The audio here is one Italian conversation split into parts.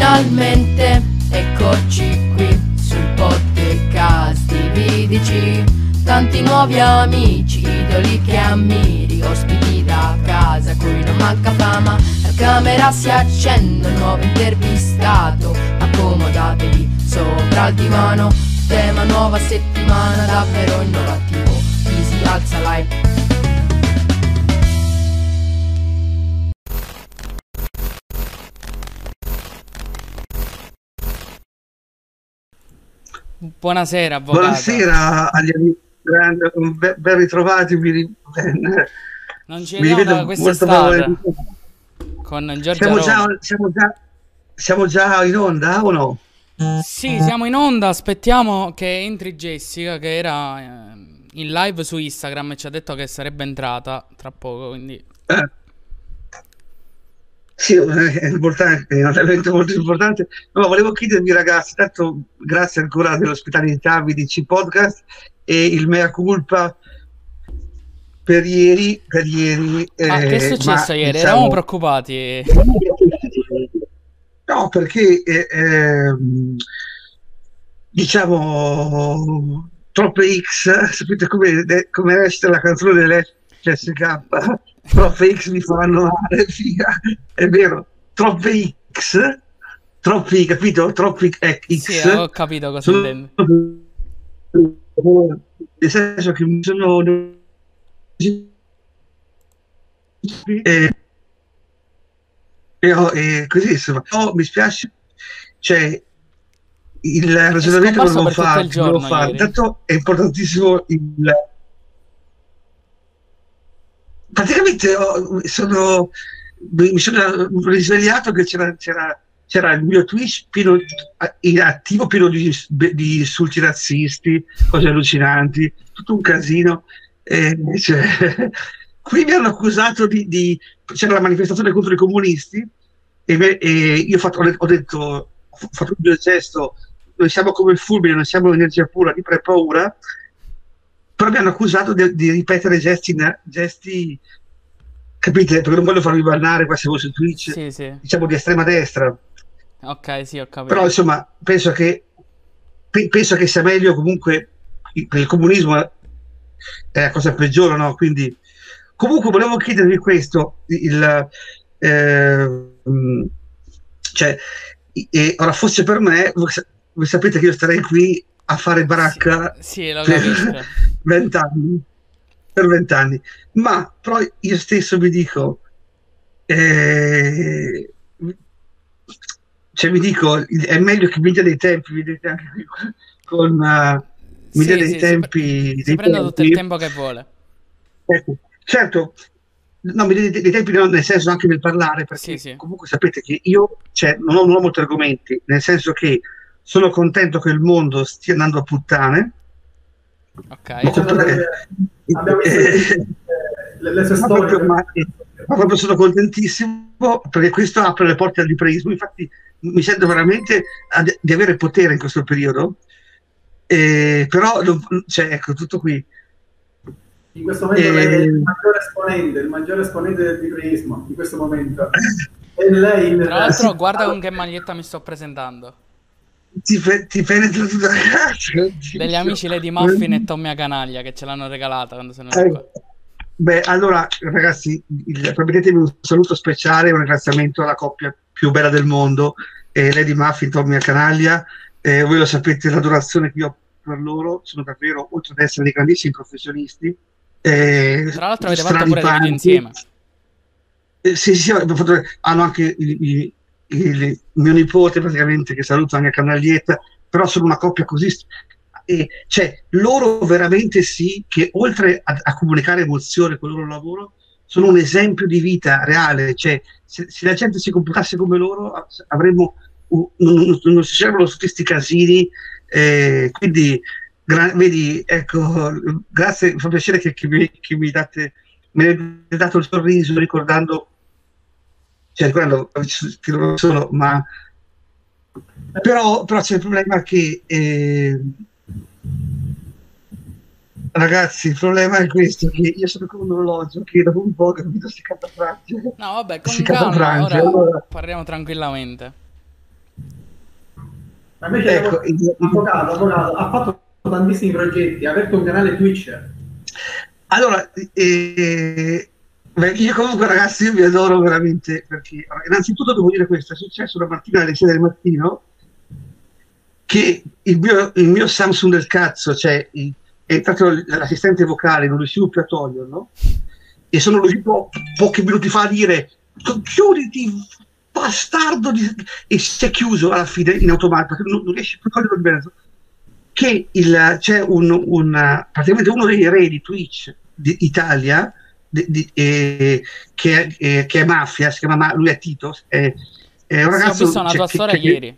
Finalmente eccoci qui sul podcast Dividici Tanti nuovi amici, idoli che ammiri Ospiti da casa, cui non manca fama. La camera si accende, un nuovo intervistato Accomodatevi sopra il divano. Tema nuova settimana, davvero innovativo. Easy alza live Buonasera, avvocato. Buonasera agli amici, ben, ben ritrovati. Mi, ben, non ci vediamo quest'estate con Giorgio siamo già, siamo, già, siamo già in onda o no? Sì, siamo in onda. Aspettiamo che entri Jessica, che era eh, in live su Instagram e ci ha detto che sarebbe entrata tra poco. Quindi. Eh. Sì, è importante, è un evento molto importante. No, volevo chiedervi ragazzi, tanto grazie ancora dell'ospitalità VDC Podcast e il mea culpa per ieri. Per ieri ma eh, che è successo ma, ieri? Diciamo... Eravamo preoccupati. No, perché eh, eh, diciamo troppe X, sapete come, come recita la canzone dell'SK? Troppe X mi faranno male, figa. È vero, troppe X, troppi, capito? Troppi X. Sì, ho capito cosa intendi. Nel senso che mi sono... E, e, ho, e così insomma, oh, mi spiace, cioè il ragionamento che devo fare, devo fare. Intanto è importantissimo il praticamente ho, sono, mi sono risvegliato che c'era, c'era, c'era il mio Twitch pieno, attivo pieno di, di insulti razzisti, cose allucinanti, tutto un casino. E, cioè, qui mi hanno accusato di, di, c'era la manifestazione contro i comunisti e, me, e io ho, fatto, ho detto ho fatto un gesto noi siamo come il fulmine non siamo energia pura di pre-paura però mi hanno accusato di, di ripetere gesti, gesti, capite? Perché non voglio farvi bannare qua se voi su Twitch, sì, sì. diciamo di estrema destra. Ok, sì, ho capito. Però insomma, penso che, penso che sia meglio comunque, il comunismo è la cosa peggiore, no? Quindi, comunque volevo chiedervi questo, il, eh, cioè, e ora fosse per me, voi sapete che io starei qui a fare baracca sì, sì, per vent'anni. Per vent'anni. Ma però io stesso mi dico, eh, cioè mi dico, è meglio che mi dia dei tempi, vedete anche qui con uh, mi dia dei tempi. Si, si prenda tutto il tempo che vuole. Ecco, certo, no, mi dei, dei tempi nel senso anche nel parlare, perché sì, sì. comunque sapete che io cioè, non, ho, non ho molti argomenti, nel senso che sono contento che il mondo stia andando a puttane. Ok. Abbiamo visto le, le sue storie. Ma, ma proprio sono contentissimo perché questo apre le porte all'ipreismo. Infatti mi sento veramente di avere potere in questo periodo. Eh, però cioè, ecco tutto qui in questo momento eh, lei è il maggiore esponente il maggiore esponente del lipreismo in questo momento e lei tra l'altro guarda con che maglietta mi sto presentando ti, ti penetra tutta la cazzo. Degli amici Lady Muffin e Tommy Canaglia che ce l'hanno regalata quando sono eh. Beh, allora ragazzi, permettetemi un saluto speciale, un ringraziamento alla coppia più bella del mondo, eh, Lady Muffin, Tommy Canaglia. Eh, voi lo sapete, l'adorazione che io ho per loro, sono davvero, oltre ad essere dei grandissimi professionisti. Eh, Tra l'altro avete fatto pure insieme. Eh, sì, sì, hanno anche i, i, il mio nipote praticamente che saluto anche a Canaglietta, però sono una coppia così e cioè loro veramente sì che oltre a, a comunicare emozione con il loro lavoro sono un esempio di vita reale cioè se, se la gente si comportasse come loro avremmo un, non, non si sarebbero tutti questi casini eh, quindi gra- vedi ecco grazie mi fa piacere che, che, mi, che mi date mi avete dato il sorriso ricordando cioè quello che non sono, ma però, però c'è il problema che eh, ragazzi il problema è questo che io sono come un orologio che dopo un po' capito si catafragge no vabbè con si calma ora allora... parliamo tranquillamente. Ma invece Ecco, avvocato, avvocato, ha fatto tantissimi progetti, ha aperto un canale Twitch. Allora, eh, beh, io comunque ragazzi, io vi adoro veramente perché innanzitutto devo dire questo, è successo una mattina alle 6 del mattino che il mio, il mio Samsung del cazzo, cioè il- è entrato l'assistente vocale, non riuscivo più a toglierlo e sono riuscito pochi minuti fa a dire chiuditi bastardo di-" e si è chiuso alla fine in automatico perché non, non riesci più a toglierlo in mezzo che il- c'è un, un- praticamente uno dei re di Twitch d'Italia di- di- eh, che, è, eh, che è mafia, si chiama Ma- lui è Tito, è, è un Sì, ho ragazzo visto una cioè, tua che- storia che- ieri.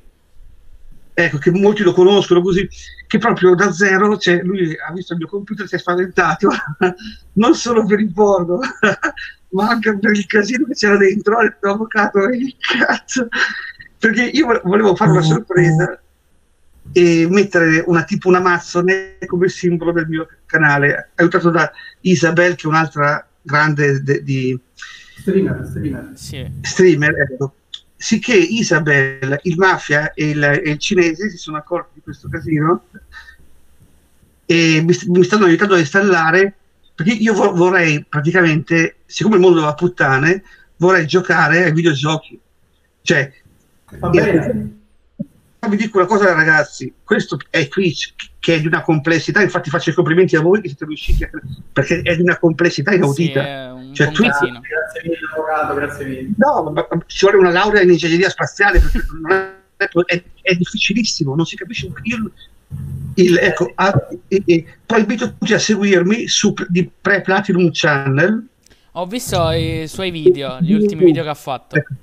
ecco, che molti lo conoscono così, che proprio da zero, cioè, lui ha visto il mio computer, si è spaventato, non solo per il porno, ma anche per il casino che c'era dentro, ha detto, avvocato, che cazzo, perché io vo- volevo fare una sorpresa e mettere una tipo una mazzone come simbolo del mio canale, aiutato da Isabel, che è un'altra grande de- di Streamer, streamer. Sì. streamer, ecco. Sicché Isabel, il mafia e il, e il cinese si sono accorti di questo casino e mi, mi stanno aiutando a installare perché io vo- vorrei praticamente, siccome il mondo va a puttane, vorrei giocare ai videogiochi. Cioè, Va bene. Vi dico una cosa ragazzi, questo è Twitch che è di una complessità, infatti faccio i complimenti a voi che siete riusciti a perché è di una complessità Sì, inaudita. un, Cioè, casino. Grazie mille, avvocato, grazie mille. No, ma, ma ci vuole una laurea in ingegneria spaziale perché non è, è, è difficilissimo, non si capisce un il, ecco, ah, e- e poi invito tutti a seguirmi su di Pre Platinum Channel. Ho visto i suoi video, gli ultimi video che ha fatto. Ecco.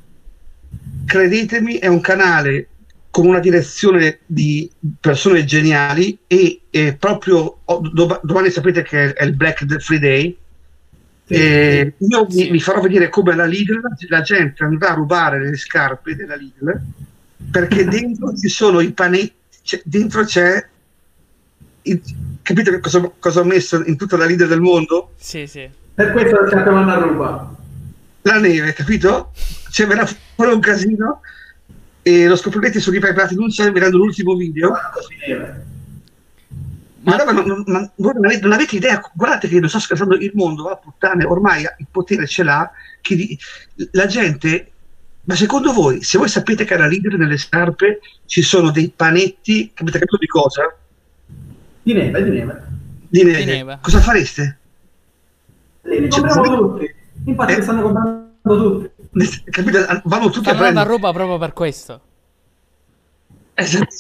Credetemi, è un canale con una direzione di persone geniali e, e proprio oh, dom- domani sapete che è il Black Friday. Sì, E io Sì. vi, vi farò vedere come la Lidl la gente andrà a rubare le scarpe della Lidl perché dentro ci sono i panetti, c'è- dentro c'è il- capite che cosa, cosa ho messo in tutta la Lidl del mondo? Sì, sì. Per questo ci vanno a ruba. La neve, capito? C'è verrà fuori un casino e lo scoprirete su Ripai Platinum Channel vedendo l'ultimo video. Deve. Ma, no, ma ma voi non avete, non avete idea, guardate che non sto scherzando, il mondo va a puttane, ormai il potere ce l'ha, che di- la gente, ma secondo voi, se voi sapete che alla Lidl nelle scarpe ci sono dei panetti, capite capito di cosa? Di neve, di neve. Di neve, Di neve. cosa fareste? Li, li compriamo tutti. Infatti Eh. li stanno comprando tutti. Capite? Vanno tutti andando a prendere. ruba proprio per questo. Esatto,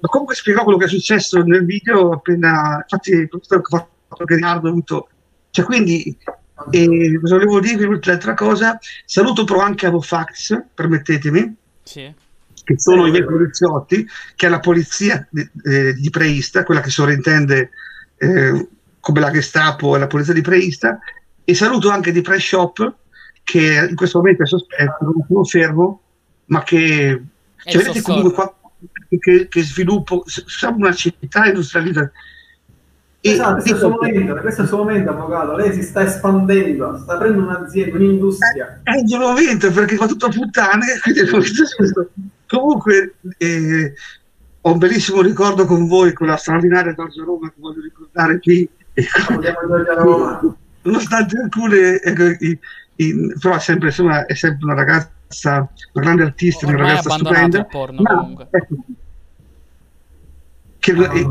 comunque spiegò quello che è successo nel video appena infatti questo ho fatto che Riccardo ha avuto cioè quindi e cosa volevo dirvi l'altra cosa saluto però anche Avofax permettetemi Sì. che sono Sì. i miei poliziotti che è la polizia di, eh, di Preista quella che sovrintende eh, come la Gestapo e la polizia di Preista e saluto anche di Press Shop che in questo momento è sospetto non sono fermo ma che È cioè, il vedete comunque qua, che, che sviluppo, siamo una città industrializzata. E Esatto, questo è il suo dico, momento, questo è il suo momento, avvocato. Lei si sta espandendo, sta aprendo un'azienda, un'industria. è il mio momento perché va tutto a puttane. è. Comunque, eh, ho un bellissimo ricordo con voi, con la straordinaria Giorgia Roma che voglio ricordare qui. Nonostante alcune, ecco, i- i- però è sempre, insomma, è sempre una ragazza, una grande artista, una Ormai ha ragazza stupenda. porno, Ma, ecco, che, eh,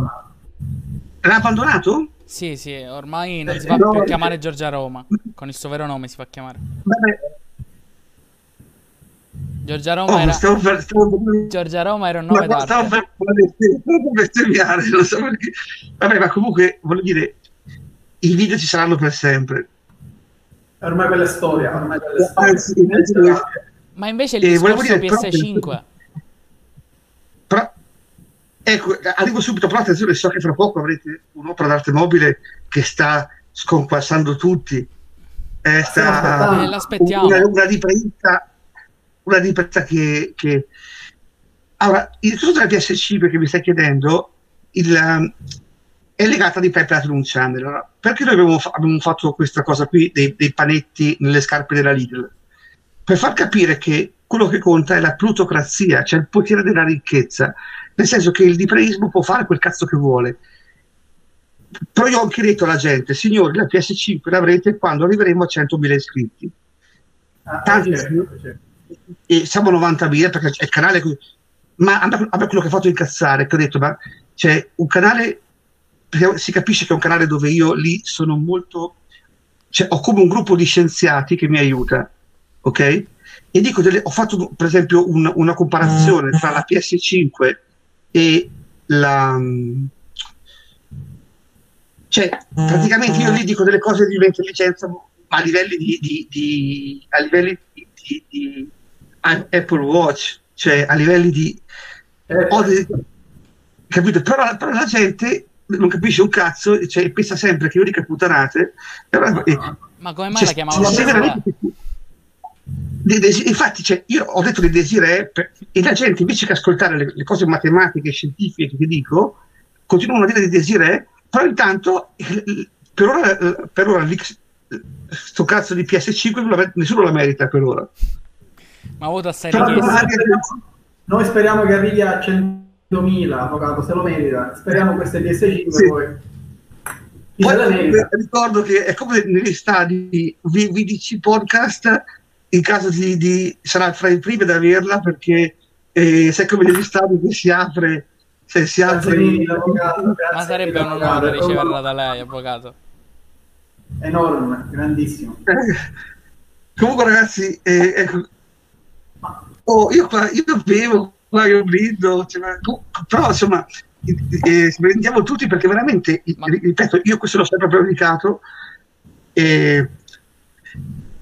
l'ha abbandonato? Sì, sì, ormai non Eh, si fa no, più eh. chiamare Giorgia Roma. Con il suo vero nome si fa chiamare. Giorgia Roma oh, era, stavo per, stavo per- Giorgia Roma era un ma nome per, stavo per bestemmiare, non so perché. Vabbè, ma comunque, voglio dire, i video ci saranno per sempre. Ormai quella è storia, ormai quella è storia. Anzi, invece- Ma invece il Eh, discorso dire, però- PS5. Però, ecco, arrivo subito, però attenzione, so che fra poco avrete un'opera d'arte mobile che sta sconquassando tutti. Eh, Stiamo sta. Eh, l'aspettiamo. una, una ripresa, una ripresa che, che... Allora, il discorso della PS5 che mi stai chiedendo il, è legata di Pepe Platinum Channel. Allora, perché noi abbiamo, abbiamo fatto questa cosa qui dei, dei panetti nelle scarpe della Lidl? Per far capire che quello che conta è la plutocrazia, cioè il potere della ricchezza, nel senso che il dipreismo può fare quel cazzo che vuole. Però io ho anche detto alla gente, signori, la PS5 l'avrete quando arriveremo a 100.000 iscritti. Ah, Tanti- certo, certo. e siamo a 90.000 perché è il canale ma a me, a me quello che ha fatto incazzare che ho detto ma c'è un canale perché si capisce che è un canale dove io lì sono molto cioè ho come un gruppo di scienziati che mi aiuta ok e dico delle, ho fatto per esempio un- una comparazione tra la PS5 e la cioè praticamente io lì dico delle cose di intelligenza ma a livelli di, di- di- a livelli di, di- Apple Watch cioè a livelli di Eh, capito? Però, però la gente non capisce un cazzo cioè, pensa sempre che io dica puttanate e allora- e- Ma come mai cioè, la chiamavano desi- infatti cioè, io ho detto dei desiree per- e la gente invece che ascoltare le, le cose matematiche e scientifiche che dico continuano a dire dei desiree però intanto eh, per ora, eh, per ora sto cazzo di PS5 non la- nessuno la merita per ora Ma Però richieste. domani- Noi speriamo che arrivi a 100.000, avvocato, se lo merita. Speriamo queste PS5 Sì. poi. Se Poi merita? ricordo che è come negli stadi VDC podcast in caso di, di- sarà fra i primi ad averla perché eh, sai come negli stadi che si apre se si Grazie apre mille, avvocato, grazie Ma sarebbe un avvocato. onore riceverla da lei, avvocato. Enorme, grandissimo. comunque ragazzi eh, ecco, oh, io qua io bevo qua io brindo cioè, ma- però insomma eh, spendiamo tutti perché veramente Ma- ripeto io questo l'ho sempre predicato e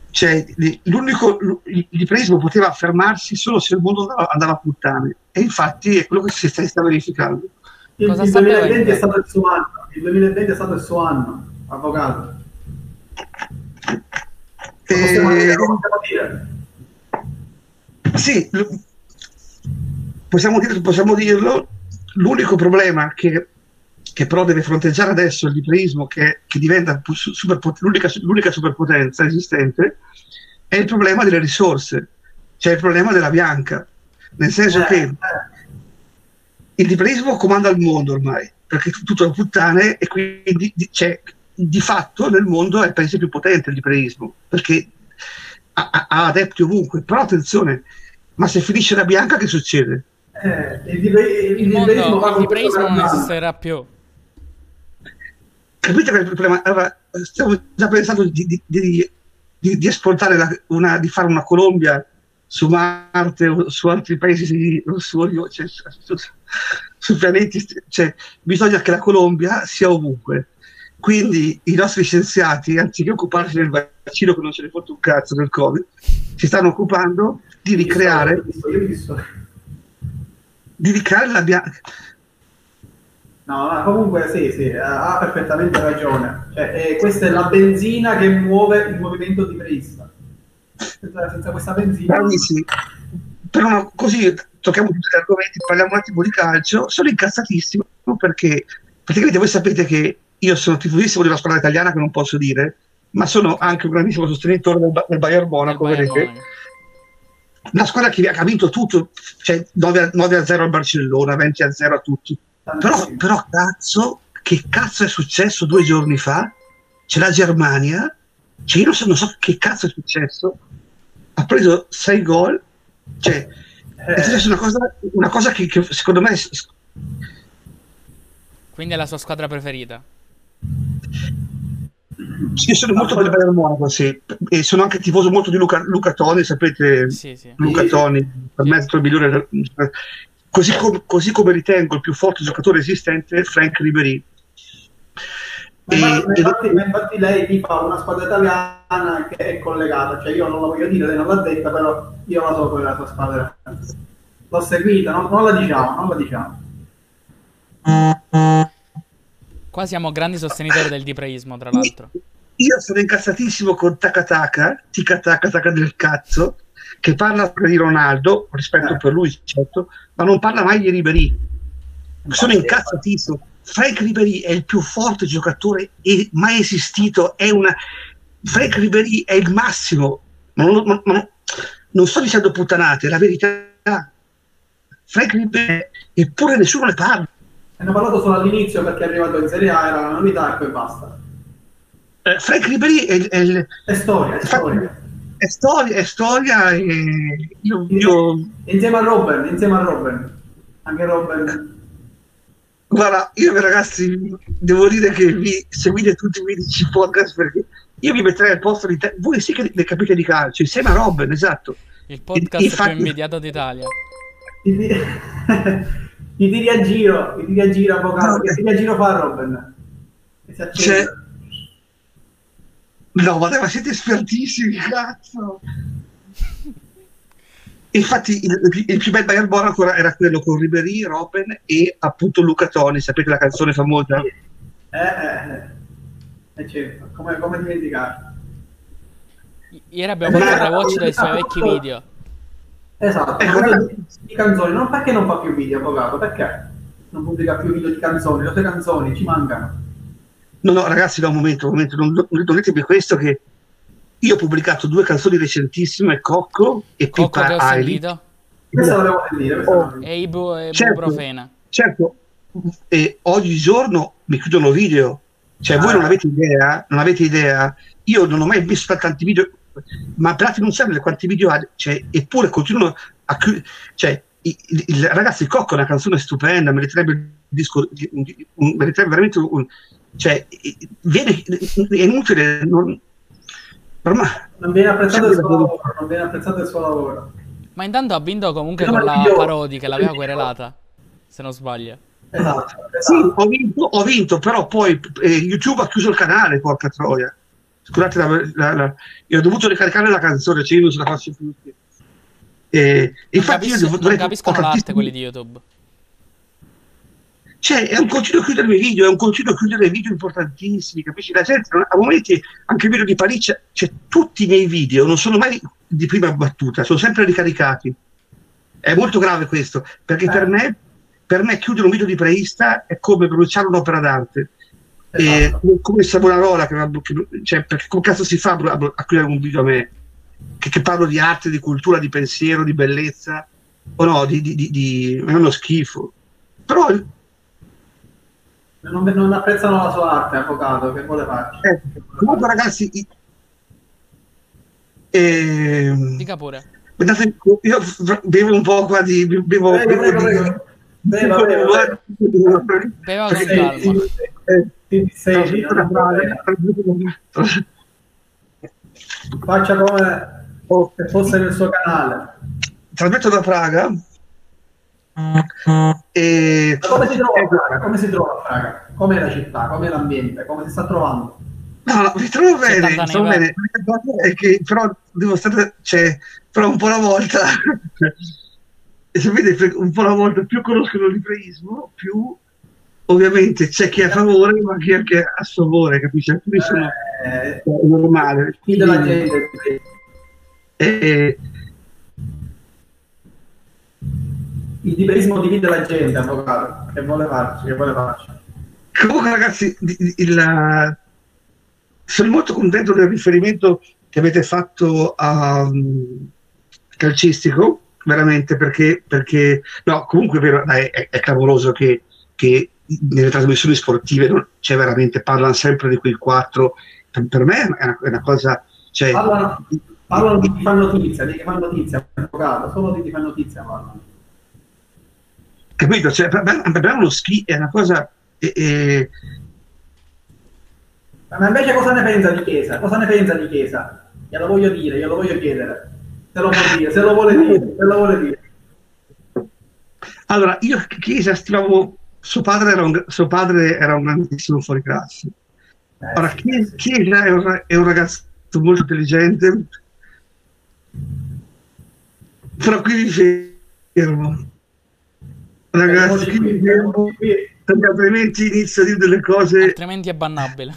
cioè, l'unico il liberismo poteva affermarsi solo se il mondo andava, a puttane e infatti è quello che si sta, sta verificando Il, Cosa il sapeva 2020 è stato il suo anno. Il 2020 è stato il suo anno, avvocato. Lo possiamo, dire. Sì, possiamo, dir- possiamo dirlo. L'unico problema che, che però deve fronteggiare adesso il liberismo, che, che diventa superpot- l'unica, l'unica superpotenza esistente, è il problema delle risorse, cioè il problema della bianca. Nel senso Eh, che eh, il liberismo comanda il mondo ormai, perché tutto è puttane e quindi di, cioè, di fatto nel mondo è il paese più potente il liberismo, perché ha- ha adepti ovunque. Però attenzione, ma se finisce la bianca che succede? Eh, il, libe- il Il liberismo mondo, il liberismo non esisterà più. Capite qual è il problema? Allora, stiamo già pensando di, di- di- di- di esportare la- una, di fare una Colombia su Marte o su altri paesi o su, cioè, su, su- su pianeti, cioè, bisogna che la Colombia sia ovunque. Quindi i nostri scienziati, anziché occuparsi del vaccino che non ce ne fotte un cazzo del Covid, si stanno occupando di ricreare, ho visto. Di ricreare la bianca. No, no, comunque sì, sì, ha ha perfettamente ragione. Cioè, eh, questa è la benzina che muove il movimento di Prista. Senza, senza questa benzina... Bravissimi. Però no, così tocchiamo tutti gli argomenti, parliamo un attimo di calcio. Sono incazzatissimo perché praticamente voi sapete che io sono tifosissimo della squadra italiana che non posso dire, ma sono anche un grandissimo sostenitore del, del Bayern Monaco, vedete? Monaco. Una squadra che ha vinto tutto, cioè 9 a, 9 a 0 al Barcellona, 20 a 0 a tutti. Però, però cazzo, che cazzo è successo due giorni fa? C'è la Germania, cioè io non so, non so che cazzo è successo, ha preso 6 gol, cioè è Eh, successa una cosa, una cosa che, che secondo me è- Quindi è la sua squadra preferita. Io sono molto per il Bayern Monaco, sì, e sono anche tifoso molto di Luca, Luca Toni, sapete, Sì, sì. Luca Sì. Toni, per me è stato il migliore, così, com- così come ritengo il più forte giocatore esistente, Frank Ribery. ma E- infatti, e- infatti, ma infatti lei ti fa una squadra italiana che è collegata, cioè io non la voglio dire, lei non l'ha detta, però io la so quella sua squadra. L'ho seguita, non, non la diciamo, non la diciamo. Qua siamo grandi sostenitori del dipreismo, tra l'altro. Io sono incazzatissimo con Takataka, Tika Taka del cazzo, che parla di Ronaldo, rispetto per lui, certo, ma non parla mai di Ribery. Sono incazzatissimo. Frank Ribery è il più forte giocatore mai esistito. È una... Frank Ribery è il massimo. Ma non- ma- ma- non sto dicendo puttanate, è la verità. Frank Ribery, eppure nessuno ne parla. Hanno parlato solo all'inizio perché è arrivato in Serie A, era una novità e poi basta. Eh, Frank Ribery è, è, il- È storia, è storia. è storia, è storia e io, io- Insieme a Robben, insieme a Robben. Anche Robben. guarda, io ragazzi devo dire che vi seguite tutti i 15 podcast perché io mi metterei al posto di te, voi sì che ne capite di calcio, insieme a Robin, esatto. Il podcast Infatti- più invidiato d'Italia. I tiri, a giro, i tiri a giro, avvocato. Che tiri a giro fa accende. C'è- No, ma, dai, ma siete espertissimi, cazzo! Infatti il, il più bel Bayern Monaco era, era quello con Ribery, Robben e appunto Luca Toni, sapete la canzone famosa? Eh, eh, eh. Eh, certo, come, come dimenticare? I- Ieri abbiamo fatto il rewatch dei suoi vecchi video. Esatto, Ecco, ragazzi. di canzoni, non perché non fa più video, avvocato, perché non pubblica più video di canzoni, le sue canzoni ci mancano. No, no, ragazzi, no, un momento, un momento, non, non ditemi questo che io ho pubblicato due canzoni recentissime, Cocco e Cocco Pippa lo devo sentire, questo Oh. E Ibu e Certo. Ibuprofena. Certo, e oggigiorno mi chiudono video, cioè voi Ah. non avete idea, non avete idea, io non ho mai visto tanti video, ma Plati non sa quanti video ha, cioè, eppure continuano a chiudere, cioè, il- il- ragazzi, Cocco è una canzone stupenda, meriterebbe il disco, un- un- meriterebbe veramente un, cioè, viene, è inutile, non, ormai, Non viene apprezzato il Sì, suo lavoro, non viene apprezzato il suo lavoro. Ma intanto ha vinto comunque con la migliori. Parodi che l'aveva querelata. Se non sbaglio. Esatto, Sì, esatto. ho vinto, ho vinto, però poi eh, YouTube ha chiuso il canale, porca troia. Scusate, la, la- la- io ho dovuto ricaricare la canzone, cioè io non se la faccio più. E, Non, infatti io capisco- non dovrei- capiscono ho l'arte tantissimi- quelli di YouTube. Cioè, è un continuo chiudere i video, è un continuo chiudere video importantissimi, capisci? La gente, non- a momenti, anche il video di Pariccia, cioè tutti i miei video non sono mai di prima battuta, sono sempre ricaricati. È molto grave questo, perché per, Eh. me, per me chiudere un video di preista è come bruciare un'opera d'arte. E Esatto. come- come Savonarola, che, che- cioè, perché come cazzo si fa a, a chiudere un video a me? Che, che parlo di arte, di cultura, di pensiero, di bellezza, o no, di, di, di, di- è uno schifo. Però Non, non apprezzano la sua arte, avvocato, che vuole farci? Eh, comunque ragazzi i- ehm, Dica pure. guardate, io bevo un po' qua di bevo, Prego, bevo prego, di- prego. Prego, prego, prego. Beva con Perché- calma. eh, Ti sei, trasmetto da Praga, trasmetto- Faccia come se fosse nel suo canale. trasmetto da Praga e Ma come si trova a Praga? Come si trova Praga? Com'è la città? Com'è l'ambiente? Come si sta trovando? No, no, mi trovo bene, 70 mi trovo anni bene. È che però devo stare, cioè, però un po' alla volta, e sapete, un po' alla volta più conoscono l'ebraismo, più ovviamente c'è chi è a favore, ma chi è anche a sfavore, capisci? Alcuni sono Eh, è normale. chi della gente? eh, Il liberismo divide la gente, avvocato. Che vuole farci? Che vuole farci? Comunque, ragazzi, di- di- il- sono molto contento del riferimento che avete fatto a um, calcistico, veramente, perché, perché no, comunque è, vero, è, è clamoroso che, che nelle trasmissioni sportive non- cioè, veramente parlano sempre di quei quattro. Per, per me è una, è una cosa. Cioè, Parlano, parlano di chi fa notizia, di chi fa notizia, avvocato. Solo di chi fa notizia parlano. capito? Cioè, per me per me è uno schifo, è una cosa. eh, eh, Ma invece cosa ne pensa di Chiesa? Cosa ne pensa di Chiesa? Glielo voglio dire, glielo voglio chiedere. Se lo dire, se lo vuole dire, se lo vuole dire. Allora, io Chiesa stimavo, suo padre era un, suo padre era un grandissimo fuori classe. Eh, Ora, sì, Chiesa, è, un, è un ragazzo molto intelligente, però qui mi fermo. Ragazzi, qui mi fermo, perché altrimenti inizio a dire delle cose... Altrimenti è bannabile.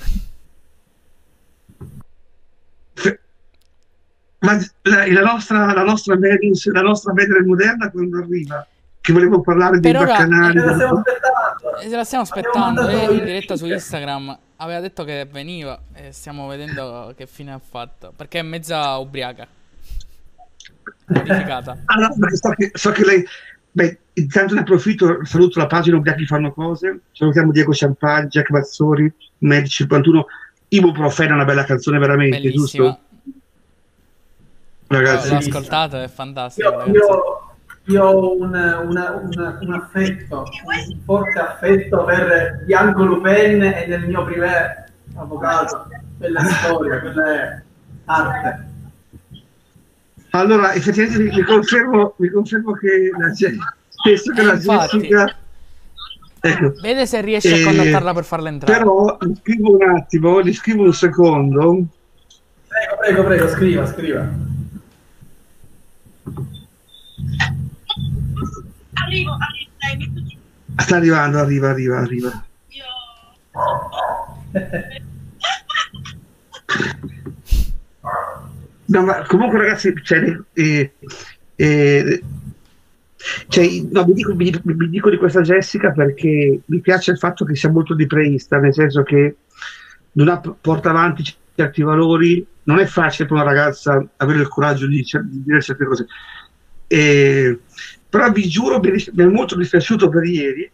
Ma la, la nostra, la nostra Venus, la nostra Venere moderna quando arriva, che volevo parlare di Per ora- baccanali... Ce la stiamo aspettando. E se la stiamo aspettando. mandato E in diretta su. Instagram aveva detto che veniva. E stiamo vedendo che fine ha fatto. Perché è mezza ubriaca. modificata. Ah, no, perché so che, so che lei... Beh, intanto ne approfitto, saluto la pagina Ubriachi fanno cose, salutiamo Diego Champagne, Jack Mazzori, Medici 51, Ibuprofeno è una bella canzone veramente, Bellissima. giusto? Ragazzi, L'ho ascoltata, è fantastica. Io, ragazzi. io- io ho un, una- una- un affetto, un forte affetto per Bianco Lupen e del mio privé avvocato. Quella è storia, quella è arte. Allora, effettivamente mi, confermo, mi confermo che la Ge- penso che la. Jessica... Ecco, Vede se riesce a Eh, contattarla per farla entrare. però gli scrivo un attimo, gli scrivo un secondo. Prego, prego, prego, scriva, scriva. Arrivo, arrivo, dai, mi tutti Sta arrivando, arriva, arriva, arriva. io. No, ma comunque ragazzi, cioè, eh, eh, cioè, no, vi, dico, vi- vi dico di questa Jessica perché mi piace il fatto che sia molto dipreista, nel senso che non ha- porta avanti certi valori, non è facile per una ragazza avere il coraggio di, di dire certe cose. Eh, però vi giuro, mi, mi è molto dispiaciuto per ieri.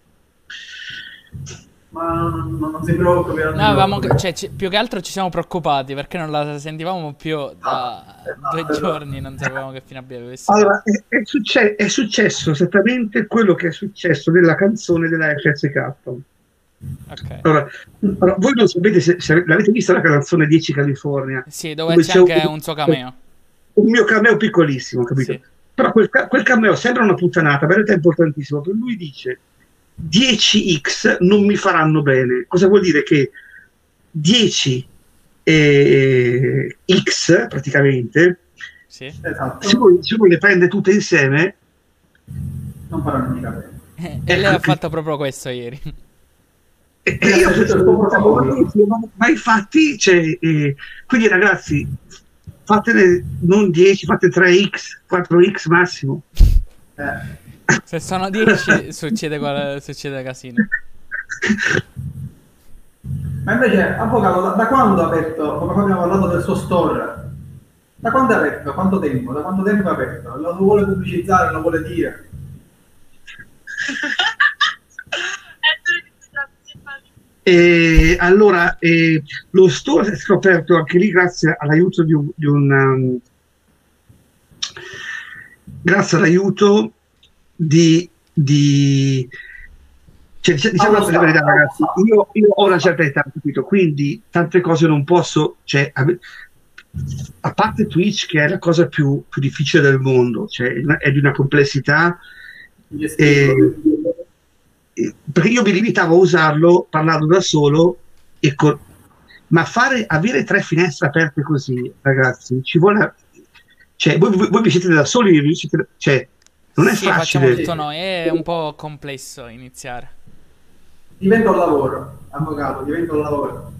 Ma non, non si preoccupi. non si No, avevamo- cioè, ci- più che altro ci siamo preoccupati perché non la sentivamo più da due giorni, non sapevamo che fine avesse. Allora, è, è succe- è successo esattamente quello che è successo nella canzone della FSK. Ok. Allora, allora, voi non sapete se, se l'avete vista la canzone 10 California, Sì, dove Dove c'è c'è anche un- un suo cameo. un mio cameo piccolissimo, capito? Sì. Però quel, quel cameo sembra una puttanata, realtà è importantissimo, perché lui dice 10x non mi faranno bene. Cosa vuol dire? Che 10 eh, x praticamente, Sì. Esatto, se voi le prende tutte insieme, non faranno mica bene. E lei ha fatto proprio questo ieri. E, e io pensavo, ma, ma infatti, cioè, eh, quindi ragazzi, fatene non 10, fate 3x, 4x massimo. Eh. Se sono 10 succede, qual- succede casino. Ma invece, avvocato, da, da quando ha aperto, come abbiamo parlato del suo store, da quando è aperto? Quanto tempo? Da quanto tempo è aperto? Lo vuole pubblicizzare, lo vuole dire? E allora, eh, lo store è stato aperto anche lì grazie all'aiuto di un, di un, um, grazie all'aiuto di, di cioè, dic- diciamo la verità, ragazzi, io, io ho una certa età, capito? Quindi tante cose non posso, cioè, a parte Twitch che è la cosa più, più difficile del mondo, cioè è di una complessità Gestibile. eh, perché io mi limitavo a usarlo parlando da solo e con- ma fare avere tre finestre aperte così ragazzi ci vuole cioè voi, voi- voi vi siete da soli vi siete- cioè non è sì, facciamo facile tutto noi, è un po' complesso iniziare. Diventa un lavoro, avvocato, diventa un lavoro.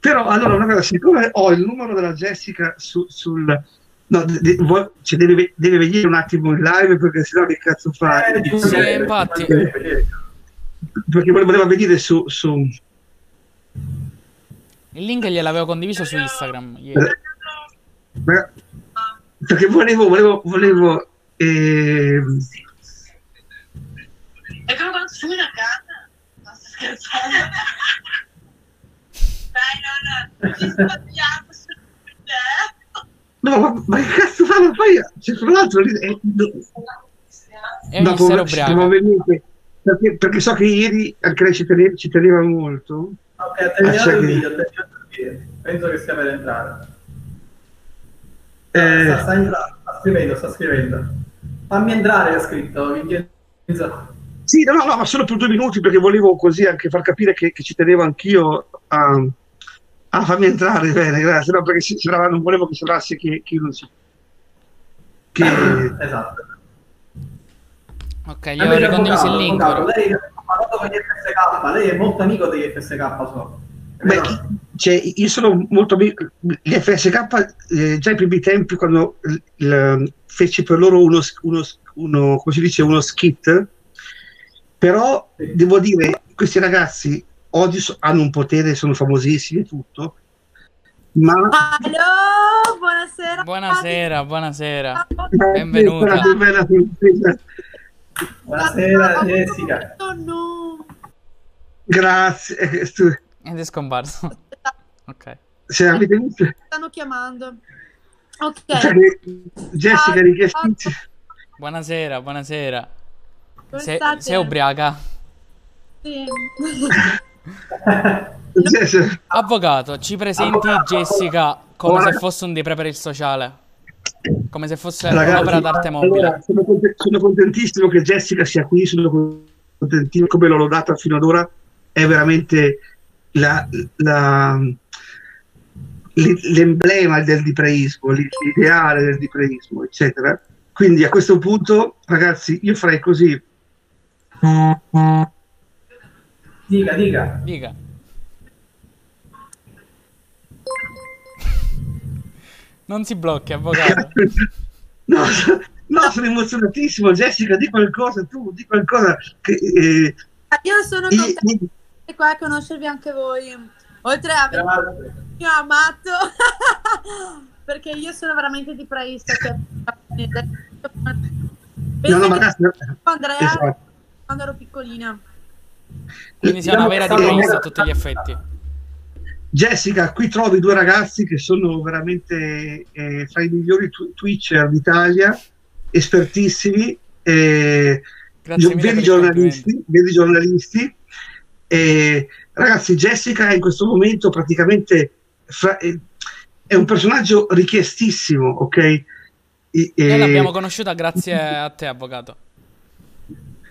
Però allora una cosa siccome ho il numero della Jessica su- sul no, de- vuoi- cioè, deve, deve venire un attimo in live perché sennò che cazzo fa Eh, Sì, mancherebbe, infatti. mancherebbe, perché voleva venire su, su Il link gliel'avevo condiviso su Instagram ieri. Eh, Ma- perché volevo, volevo, volevo ehm, È come quando fumi una canna. Non sto scherzando. Dai, no, no, ci sbagliamo su te. No, ma, ma che cazzo fa? Ma poi, cioè, tra l'altro, lì- eh, no, È un dopo- siamo venuti, perché, perché so che ieri anche lei ci teneva, ci teneva molto. Ok, ha terminato Ah, il video, video. Penso che sia per entrare. Eh, Sta, sta entrando, sta scrivendo, sta scrivendo. Fammi entrare, ha scritto sì, no, no, no, ma solo per due minuti perché volevo così anche far capire che, che ci tenevo anch'io a, a farmi entrare bene, grazie, no, perché si- sembrava- non volevo che sembrasse che, che io non si... Che, Esatto. Ok, gli avevo ricondiviso il link. Lei ha parlato con gli FSK, lei è molto amico degli FSK, so. Beh, cioè, io sono molto amico. Gli FSK, eh, già ai primi tempi, quando il- il- feci per loro uno, uno, uno, come si dice, uno skit, però Sì. devo dire, questi ragazzi oggi so- hanno un potere, sono famosissimi e tutto, Ma Allo, buonasera. Buonasera, buonasera. Benvenuta. Buonasera Jessica. Oh, no. Grazie. Ed è scomparso. Ok. Se avete visto, Stanno chiamando. Ok. cioè, Jessica richiestissima. Buonasera, buonasera. Sei, sei ubriaca? Sì. Avvocato, ci presenti Jessica come Ora- se fosse un depre per il sociale? Come se fosse Ragazzi, un'opera d'arte mobile. allora, sono, conte- sono contentissimo che Jessica sia qui, sono contentissimo come l'ho lodata fino ad ora, è veramente la- la- l'emblema del dipreismo, l'i- l'ideale del dipreismo, eccetera. Quindi a questo punto, ragazzi, io farei così. Dica, dica. Dica. Non si blocchi, avvocato. No, no, sono emozionatissimo. Jessica, di qualcosa tu, di qualcosa che... eh, Io sono contenta di essere qua e conoscervi anche voi. Oltre a aver Grazie. mio amato, perché io sono veramente di praista. Cioè, No, no, ma Andrea esatto. quando ero piccolina. Quindi sei una vera dipreista a tutti gli effetti. Jessica, qui trovi due ragazzi che sono veramente eh, fra i migliori tw- Twitcher d'Italia, espertissimi, eh, gio- veri giornalisti, veri giornalisti. Eh, ragazzi, Jessica è in questo momento praticamente fra- eh, è un personaggio richiestissimo, ok? E- Noi e- l'abbiamo conosciuta grazie a te, avvocato.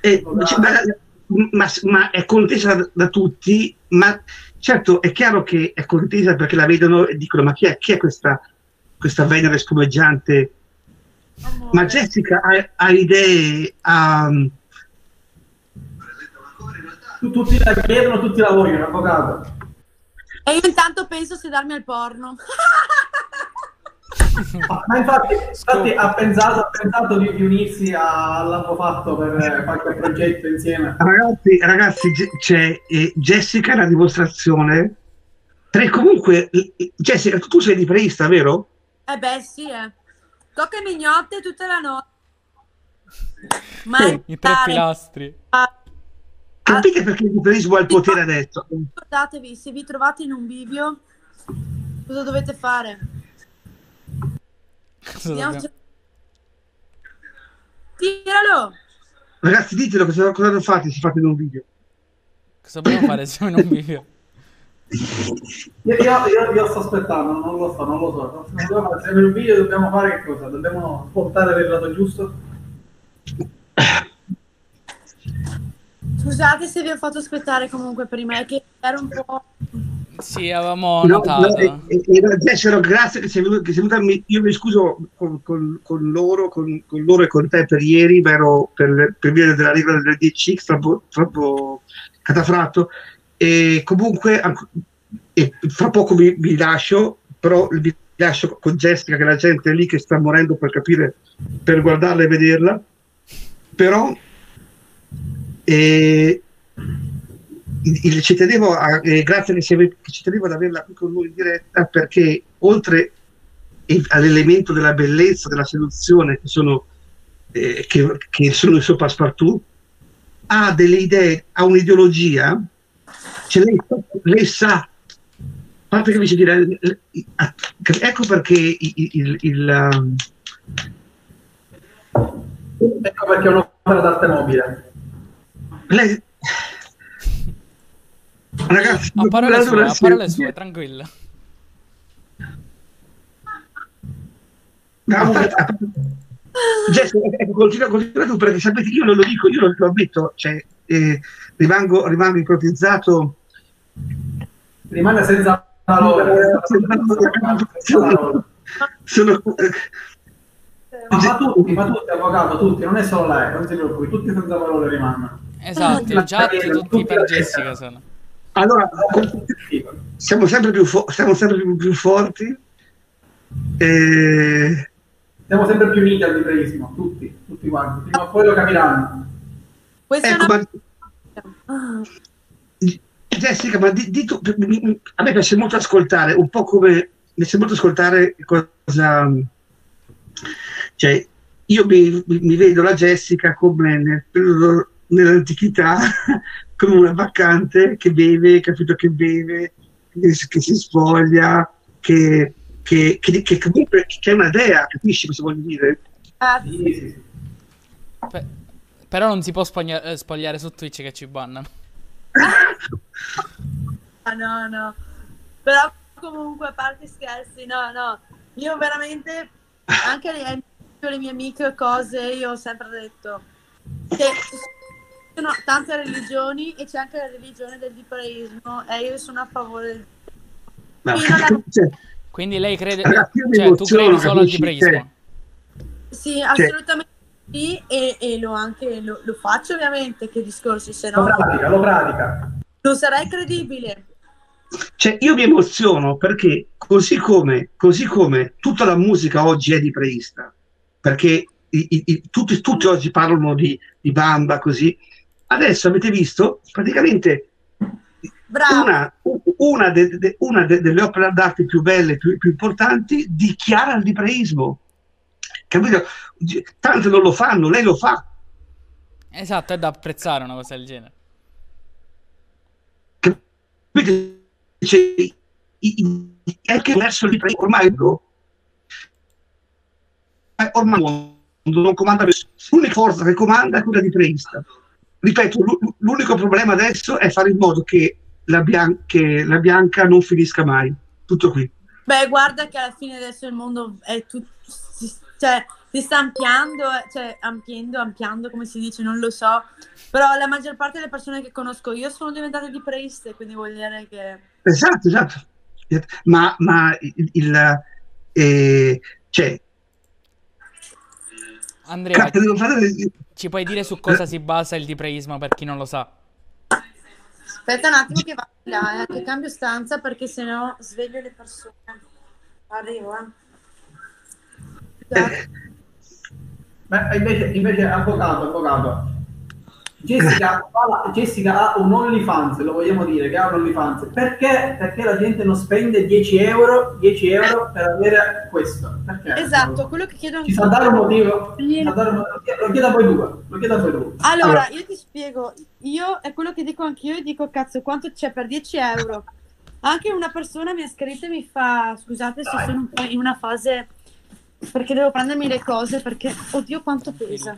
e- cioè, ma, ma- ma è contesa da, da tutti, ma certo è chiaro che è contesa perché la vedono e dicono ma chi è, chi è questa, questa Venere spumeggiante? Amore. Ma Jessica ha, ha idee, ha, Tu- tutti la chiedono, tutti la vogliono, avvocato. E io intanto penso se darmi al porno. Ma infatti, infatti ha pensato, ha pensato di, unirsi a- all'hanno fatto per qualche progetto insieme. Ragazzi, ragazzi, c'è eh, Jessica la dimostrazione. Tre, comunque, Jessica, tu, sei di preista, vero? Eh beh, sì, eh. Cocche mignotte tutta la notte. Ma I tre pilastri. Capite perché il liberismo ha il potere adesso? ricordatevi, se vi trovate in un bivio, cosa dovete fare? Dobbiamo- Tiralo! Ragazzi, ditelo cosa, cosa fate se fate in un video. Cosa dobbiamo fare se non video? Io, io, io- io sto aspettando, non lo so, non lo so. Non dobbiamo- se nel video dobbiamo fare che cosa? Dobbiamo portare del lato giusto? Scusate se vi ho fatto aspettare comunque prima, è che ero un po'... Sì, avevamo No, notato. no, e- e- e grazie che sei venuta. Che sei venuta mi- io mi scuso con, con- con loro, con, con loro e con te per ieri, ma ero per, per via della regola del DCX troppo, troppo catafratto. E comunque, e fra poco vi, vi lascio, però vi lascio con Jessica, che la gente è lì che sta morendo per capire, per guardarla e vederla. Però eh, il- ci tenevo a, eh, grazie che, ci tenevo ad averla qui con noi in diretta perché oltre all'elemento della bellezza, della seduzione che sono, eh, che, che sono il suo passepartout, ha delle idee, ha un'ideologia, cioè lei, lei sa, parte che mi dire, ecco perché il, il- il, um, Ecco perché è un'opera d'arte mobile. lei, ragazzi, A parole sue, a parole sue, tranquilla. No, a parte- a parte- Jessica, ecco, continua, continua tu perché sapete io non lo dico, io lo, lo ammetto, cioè, eh, rimango, rimango ipnotizzato. Rimane senza parole. senza parole. Sono, eh, Ma, ma tutti, ma tutti, avvocato, tutti, non è solo lei, non si preoccupi, tutti senza parole rimangono. Esatto, in chat tutti per Jessica sono. Allora, siamo sempre più, fo- siamo sempre più, più forti. Eh, Siamo sempre più uniti al liberismo, tutti, tutti quanti, prima o poi lo capiranno. Questa ecco, è ma, una... Jessica, ma di, di tu- a me piace molto ascoltare, un po' come mi sembra molto ascoltare cosa... Cioè, io mi, mi vedo la Jessica come nel periodo, nell'antichità, come una vacante che beve, capito che beve, che, si- che si spoglia, che, che, che, che comunque che è una dea, capisci cosa voglio dire? Ah, Sì. Pe- però non si può spogna- eh, spogliare su Twitch che ci bannano. Ah, no, no. Però comunque, a parte scherzi, no, no. Io veramente, anche le, le mie amiche cose, io ho sempre detto che sono tante religioni e c'è anche la religione del dipareismo e io sono a favore del non è- cioè, Quindi lei crede... Cioè, tu credi solo al capisci? dipreismo? Sì, assolutamente sì, e, e lo anche lo, lo faccio ovviamente che discorsi, se Lo no pratica, lo pratica. non sarei credibile. Cioè, io mi emoziono perché così come, così come tutta la musica oggi è di preista, perché i- i- i- tutti, tutti oggi parlano di, di bamba, così. Adesso avete visto praticamente Bravo. una, una de- de- una de- delle opere d'arte più belle, più, più importanti, dichiara il dipreismo. Capito? Tante non lo fanno, lei lo fa. Esatto, è da apprezzare una cosa del genere. Capite? Cioè, è anche verso il dipreismo ormai ormai il mondo non comanda nessuno. L'unica forza che comanda è quella di preista. Ripeto, l'u- l'unico problema adesso è fare in modo che la, bian- che la bianca non finisca mai. Tutto qui. Beh, guarda che alla fine adesso il mondo è tutto, si, cioè, si sta ampliando, cioè ampliando, ampliando, come si dice, non lo so, però la maggior parte delle persone che conosco io sono diventate di preiste, quindi vuol dire che... Esatto, esatto. Ma, ma il, il- eh, cioè, Andrea, cazzo, devo fare- ci puoi dire su cosa si basa il dipreismo per chi non lo sa? Aspetta un attimo che vado di là, eh, che cambio stanza perché sennò sveglio le persone. Arrivo, eh. Ma invece, invece avvocato, avvocato. Jessica, Jessica ha un OnlyFans, lo vogliamo dire che ha un OnlyFans. Perché? Perché la gente non spende 10 euro, 10 euro per avere questo? Perché? Esatto, quello che chiedo Ci anche sa dare un motivo? Ci sa dare un motivo? Lo chieda poi due. Lo chieda poi due. Allora, Allora. io ti spiego, io è quello che dico anch'io, io dico cazzo, quanto c'è per 10 euro? Anche una persona mi ha scritto e mi fa, scusate se sono un po' in una fase, perché devo prendermi le cose, perché, oddio quanto pesa.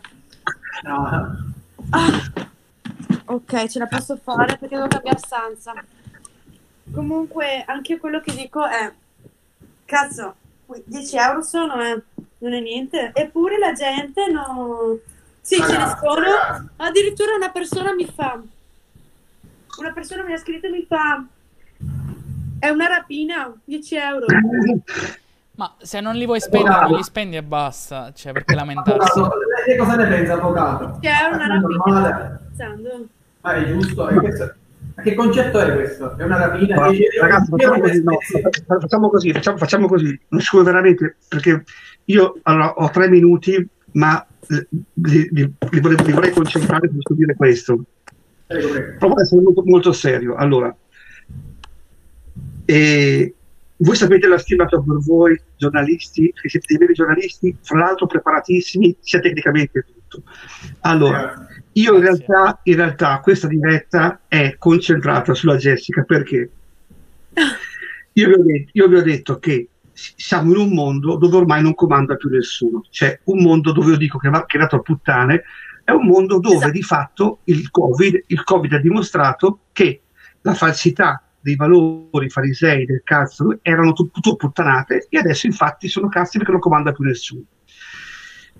No. Ah, ok, ce la posso fare perché devo cambiare stanza. Comunque, anche quello che dico è, cazzo, 10 euro sono, eh, non è niente. Eppure la gente non... Sì, ce ne sono. Addirittura una persona mi fa, una persona mi ha scritto e mi fa, è una rapina, 10 euro. Ma se non li vuoi spendere, non li spendi e basta. Cioè, perché lamentarsi? Avvocato, lei che cosa ne pensa, avvocato? Che è una rapina. Ma è giusto? È questo- Ma che concetto è questo? È una rapina? Ma, 10 euro? ragazzi, 10 euro facciamo così, no, facciamo così, facciamo, facciamo così. Non scuso veramente, perché io allora, ho tre minuti, ma eh, li, li- li vorrei, li vorrei concentrare per dire questo. Provo ad essere molto, molto serio. Allora, eh, voi sapete la stima che ho per voi, giornalisti, che siete dei veri giornalisti, fra l'altro preparatissimi, sia tecnicamente che tutto. Allora, io in realtà, in realtà questa diretta è concentrata sulla Jessica perché io vi ho detto, io vi ho detto che siamo in un mondo dove ormai non comanda più nessuno, cioè un mondo dove io dico che, va, dato a puttane, è un mondo dove Esatto. di fatto il COVID, il COVID ha dimostrato che la falsità dei valori farisei del cazzo erano tut- tutto puttanate e adesso infatti sono cazzi perché non comanda più nessuno.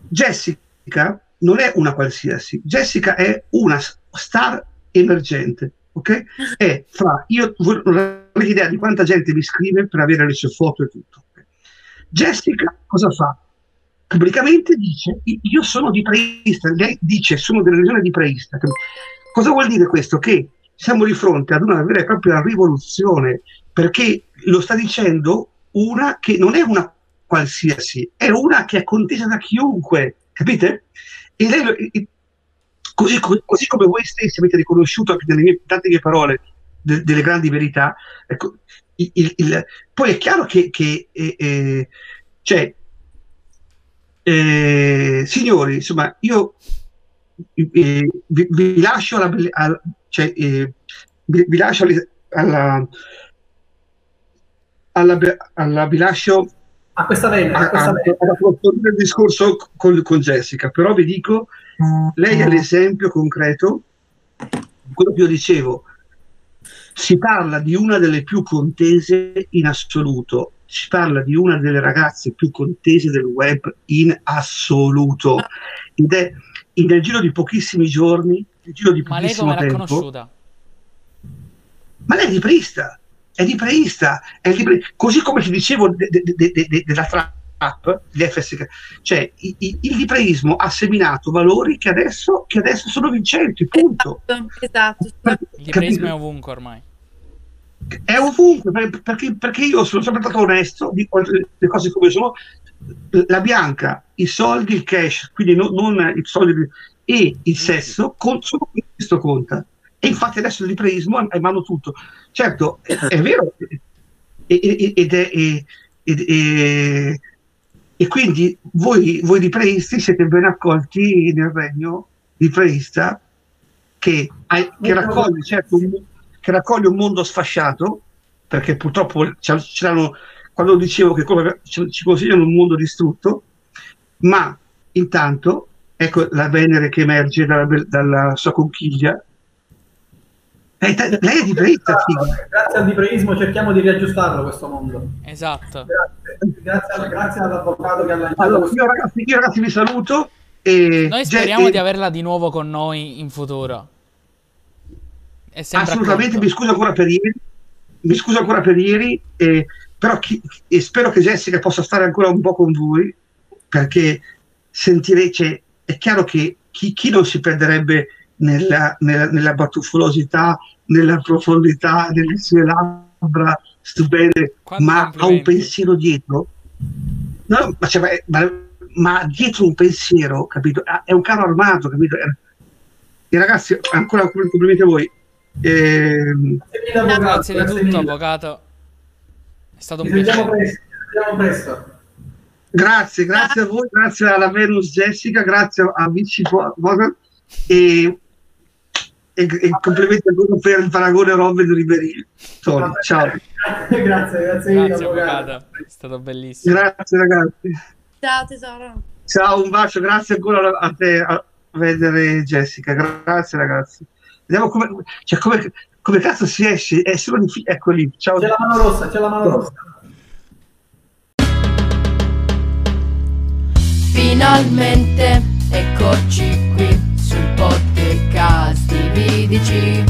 Jessica non è una qualsiasi, Jessica è una star emergente, ok? È fra, io non avete idea di quanta gente mi scrive per avere le sue foto e tutto. Jessica cosa fa? Pubblicamente dice io sono di preista, lei dice sono della religione di preista. Cosa vuol dire questo? Che siamo di fronte ad una vera e propria rivoluzione, perché lo sta dicendo una che non è una qualsiasi, è una che è contesa da chiunque, capite? E lei, così, co- così come voi stessi avete riconosciuto anche nelle mie, tante mie parole de- delle grandi verità, ecco, il- il- poi è chiaro che, che, eh, eh, cioè, eh, signori, insomma, io eh, vi, vi lascio alla, belle- al- cioè, eh, vi, vi lascio alla, alla, alla- vi lascio A questa vena, a, questa il discorso con, con Jessica, però vi dico, lei è l'esempio concreto di quello che io dicevo. Si parla di una delle più contese in assoluto, si parla di una delle ragazze più contese del web in assoluto. Ed è nel giro di pochissimi giorni, nel giro di Ma lei come l'ha tempo, conosciuta? ma lei è librista, è librista, è libri- così come ti dicevo de- de- de- de- de- della trap, gli FSK, cioè i- i- il libraismo ha seminato valori che adesso, che adesso sono vincenti, punto. Esatto. Il libraismo è ovunque ormai. È ovunque, per- perché, perché io sono sempre stato onesto, dico le cose come sono, la bianca, i soldi, il cash, quindi non, non i soldi e il sesso, con- solo questo conta. E infatti adesso il libraismo è in mano tutto. Certo, è, è vero, ed è, ed- e- e quindi voi, voi libraisti siete ben accolti nel regno libraista che, che raccoglie certo un, che raccoglie un mondo sfasciato perché purtroppo ce, ce l'hanno quando dicevo che ci consigliano un mondo distrutto ma intanto ecco la Venere che emerge dalla, dalla sua conchiglia lei, lei è libraista figa. Grazie al libraismo cerchiamo di riaggiustarlo questo mondo. Esatto. Grazie, grazie, grazie all'avvocato che ha lanciato allora io ragazzi, io ragazzi vi saluto e Noi speriamo e- di averla di nuovo con noi in futuro. È assolutamente mi scuso ancora per ieri mi scuso ancora per ieri eh, però chi- e spero che Jessica possa stare ancora un po' con voi perché sentirete cioè, è chiaro che chi, chi non si perderebbe nella, nella, nella battufolosità nella profondità delle sue labbra stupende Quanti ma ha un pensiero dietro no, ma, cioè, ma- ma- ma dietro un pensiero capito Ah, è un carro armato capito e ragazzi ancora un complimenti a voi Ehm, Grazie di tutto, avvocato. È stato un piacere. presto. Ci sentiamo presto. Grazie, grazie a voi, grazie alla Venus Jessica, grazie a Vici Bogan e, e, e complimenti ancora per il paragone Robin Ribéry. Tony, ciao, grazie, grazie mille, Grazie, avvocato. È stato bellissimo. grazie ragazzi, Ciao tesoro. ciao, un bacio, grazie ancora a te a vedere Jessica, grazie ragazzi. Vediamo come, cioè, come, come cazzo si esce, è solo di fi- ecco lì, ciao. C'è la mano rossa, c'è la mano rossa. Finalmente eccoci qui sul podcast di Vidici